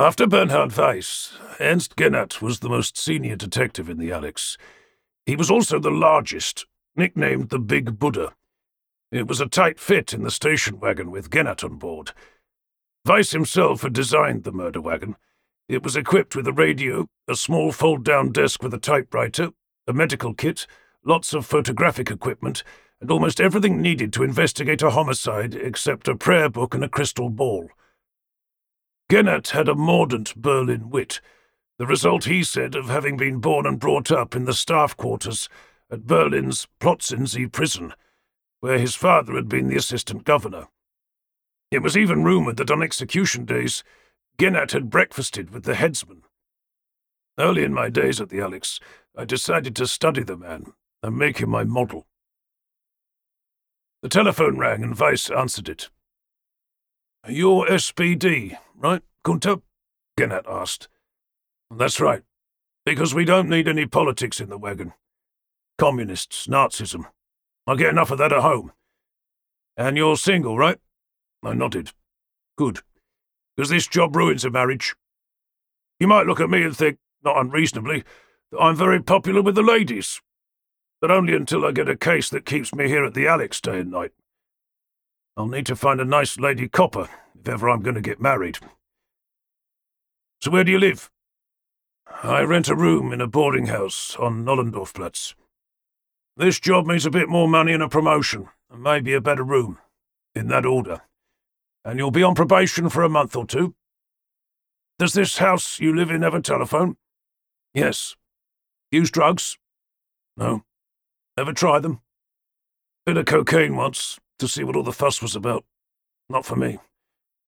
After Bernhard Weiss, Ernst Gennat was the most senior detective in the Alex. He was also the largest, nicknamed the Big Buddha. It was a tight fit in the station wagon with Gennat on board. Weiss himself had designed the murder wagon. It was equipped with a radio, a small fold-down desk with a typewriter, a medical kit, lots of photographic equipment, and almost everything needed to investigate a homicide except a prayer book and a crystal ball. Gennat had a mordant Berlin wit, the result, he said, of having been born and brought up in the staff quarters at Berlin's Plötzensee prison, where his father had been the assistant governor. It was even rumoured that on execution days, Gennat had breakfasted with the headsman. Early in my days at the Alex, I decided to study the man and make him my model. The telephone rang and Weiss answered it. You're SPD, right, Gunther? Gennat asked. That's right. Because we don't need any politics in the wagon. Communists, Nazism. I get enough of that at home. And you're single, right? I nodded. Good. Because this job ruins a marriage. You might look at me and think, not unreasonably, that I'm very popular with the ladies but only until I get a case that keeps me here at the Alex day and night. I'll need to find a nice lady copper if ever I'm going to get married. So where do you live? I rent a room in a boarding house on Nollendorfplatz. This job means a bit more money and a promotion, and maybe a better room, in that order. And you'll be on probation for a month or two. Does this house you live in have a telephone? Yes. Use drugs? No. Ever try them? Bit of cocaine once, to see what all the fuss was about. Not for me.